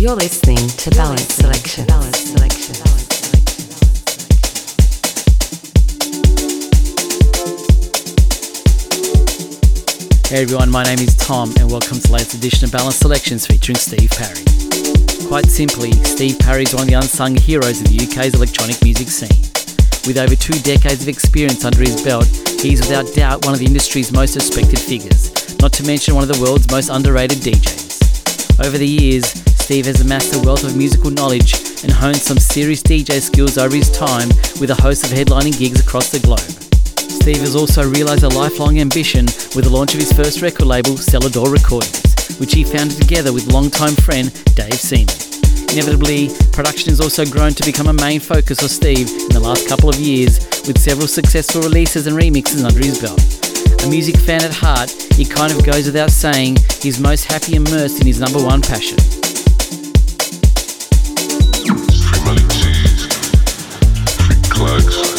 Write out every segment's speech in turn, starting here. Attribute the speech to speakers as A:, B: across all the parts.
A: You're listening to Balance Selection.
B: Hey everyone, my name is Tom and welcome to the latest edition of Balance Selections featuring Steve Parry. Quite simply, Steve Parry is one of the unsung heroes of the UK's electronic music scene. With over two decades of experience under his belt, he is without doubt one of the industry's most respected figures, not to mention one of the world's most underrated DJs. Over the years, Steve has amassed a wealth of musical knowledge and honed some serious DJ skills over his time with a host of headlining gigs across the globe. Steve has also realised a lifelong ambition with the launch of his first record label, Selador Recordings, which he founded together with longtime friend Dave Seaman. Inevitably, production has also grown to become a main focus for Steve in the last couple of years, with several successful releases and remixes under his belt. A music fan at heart, it kind of goes without saying he's most happy immersed in his number one passion.
C: I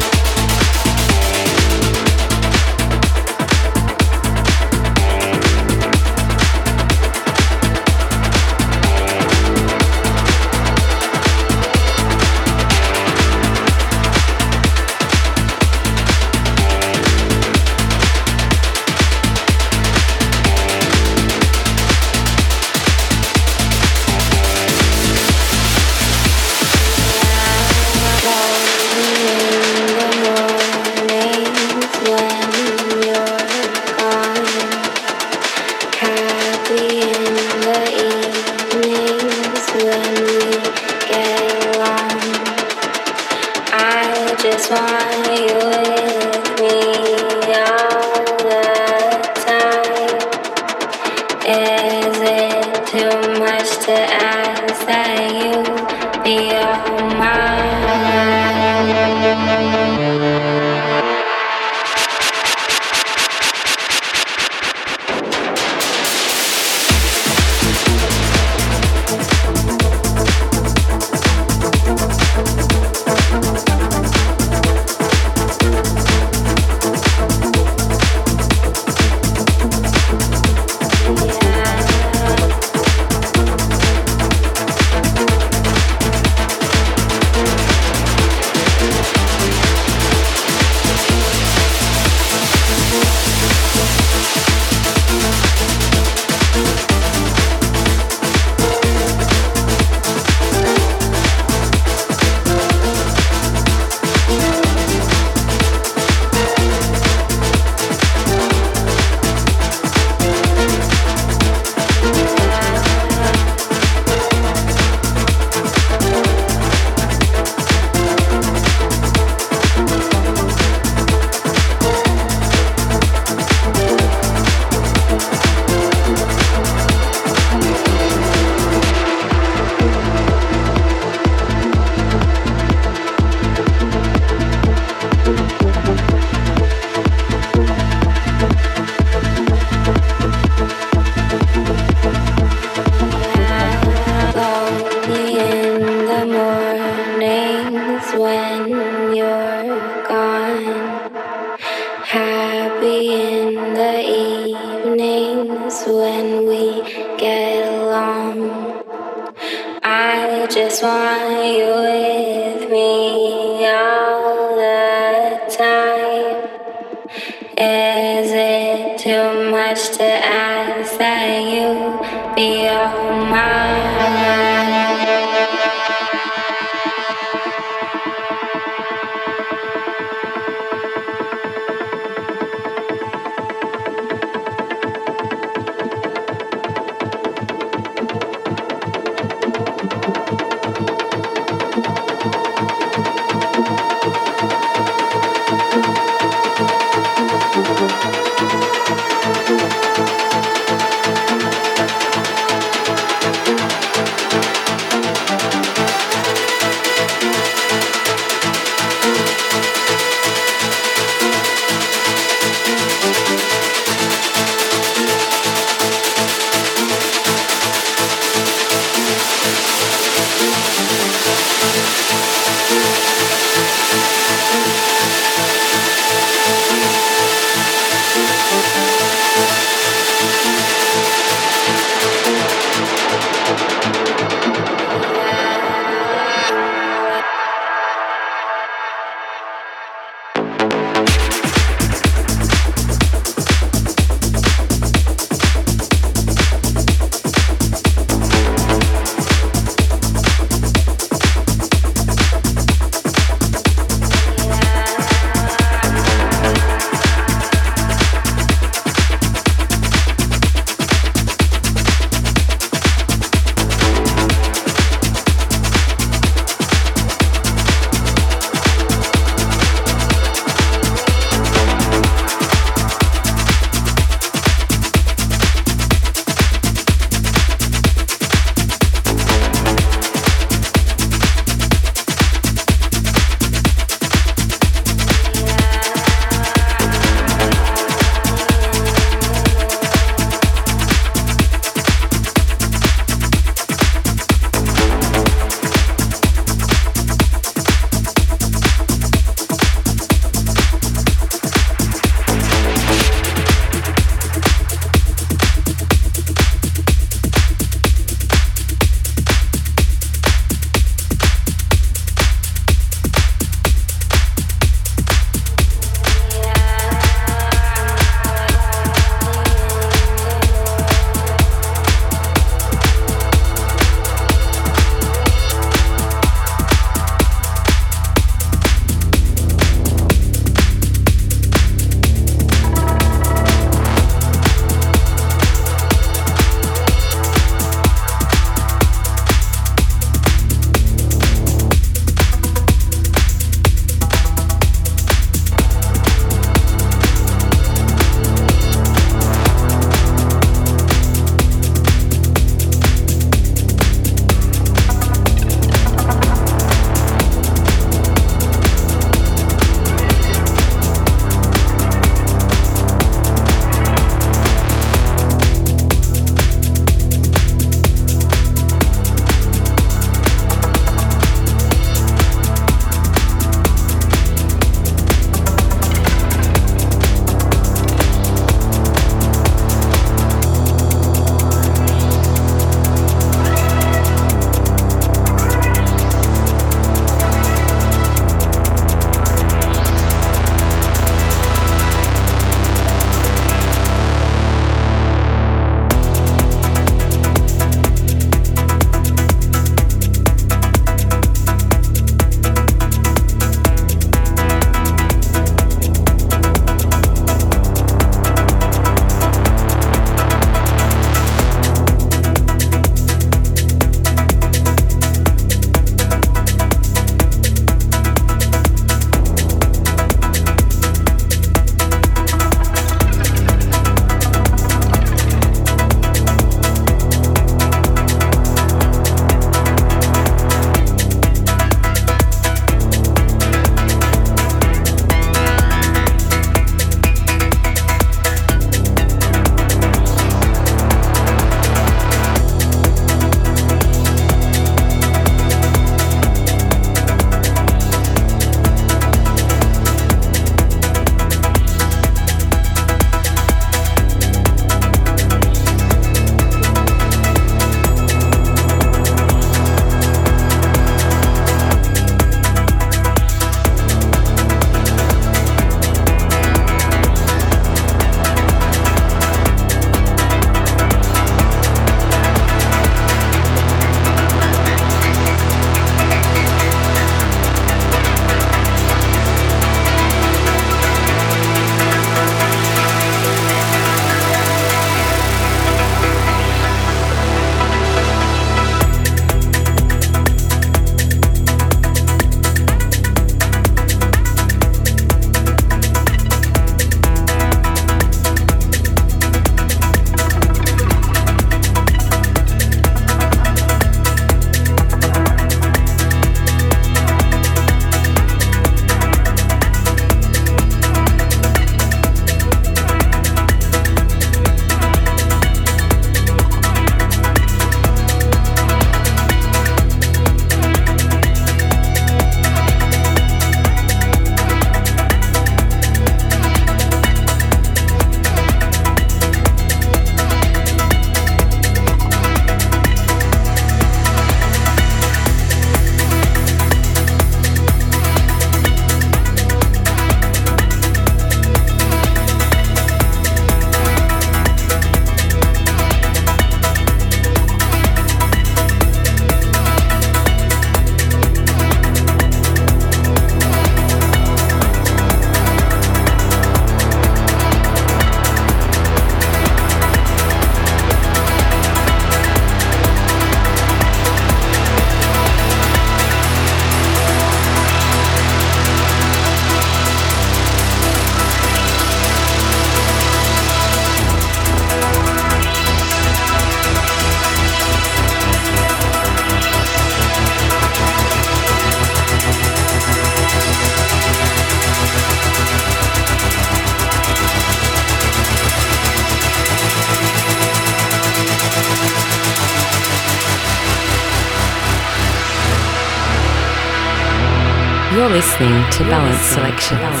D: listening to Balance Selection.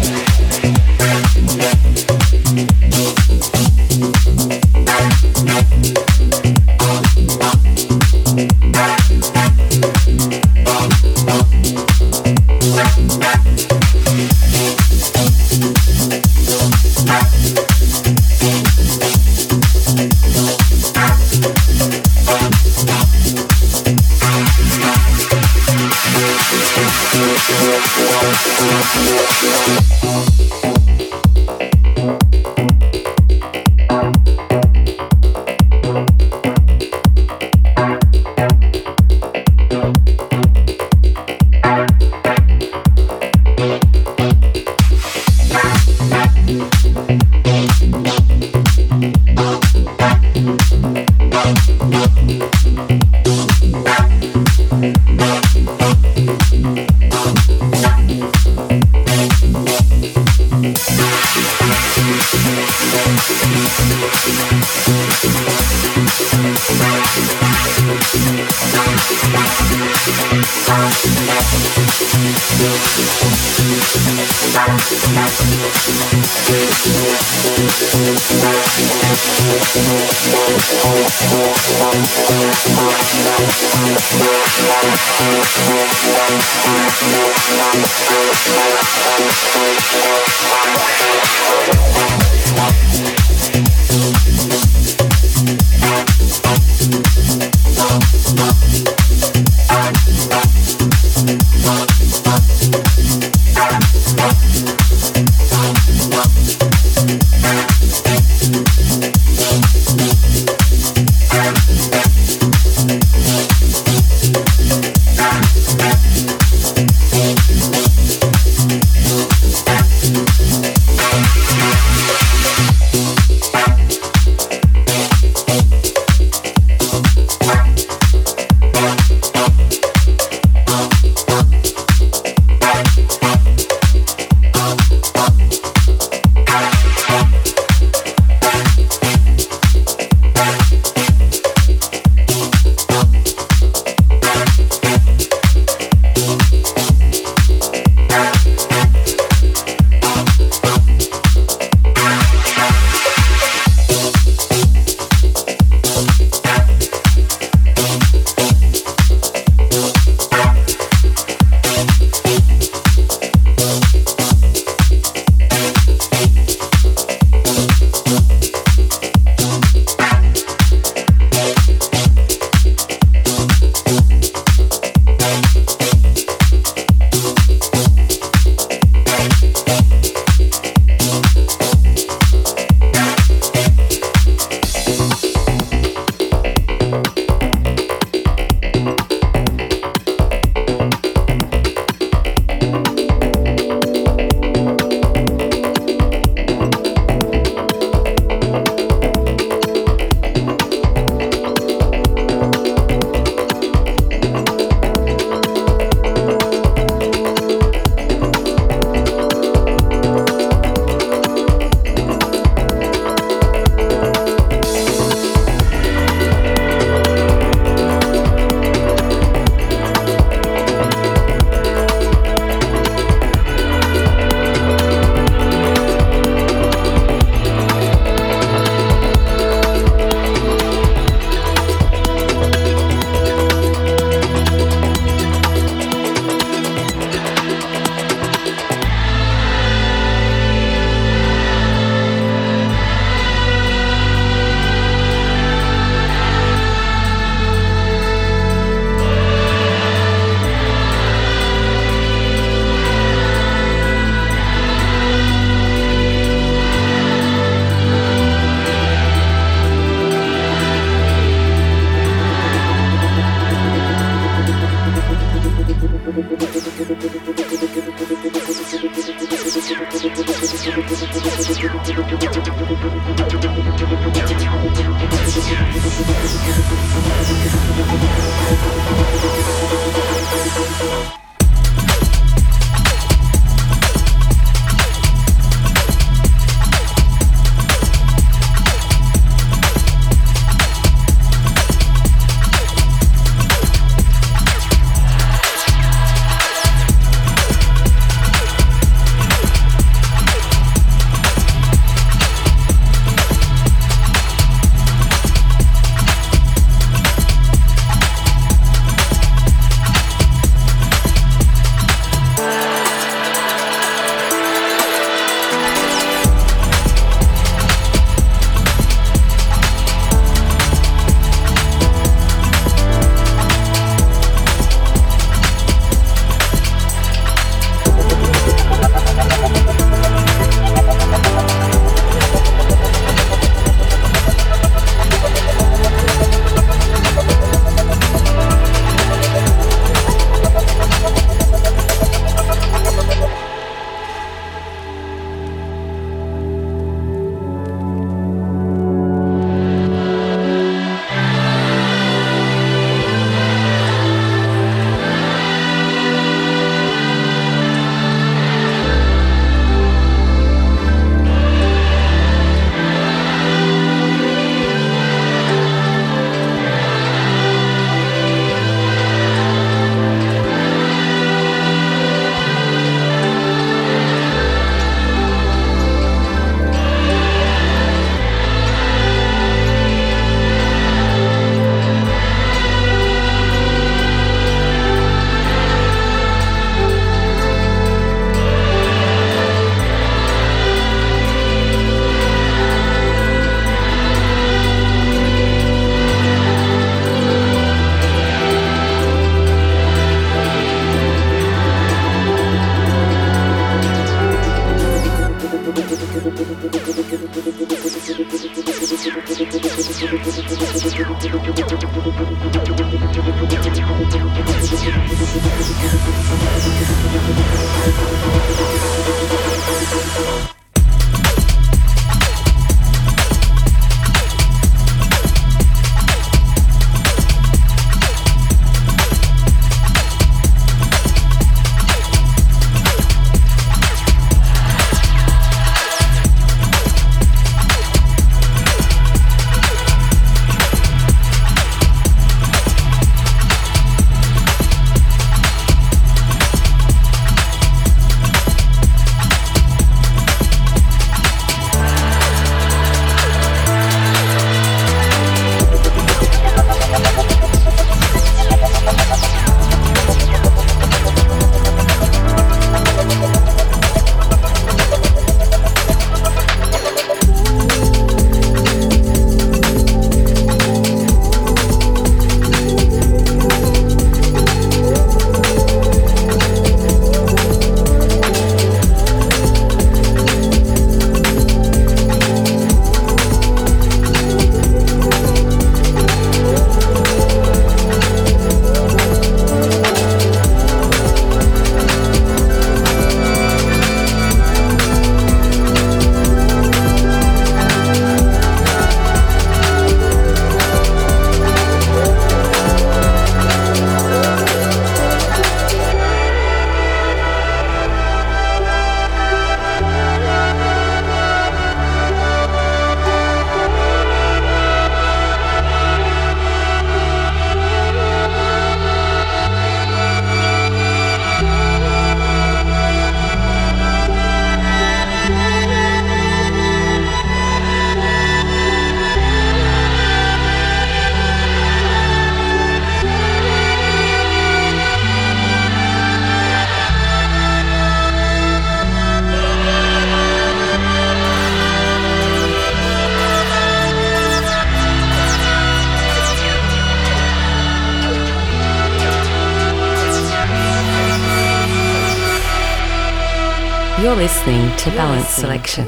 A: listening to Balance Selection.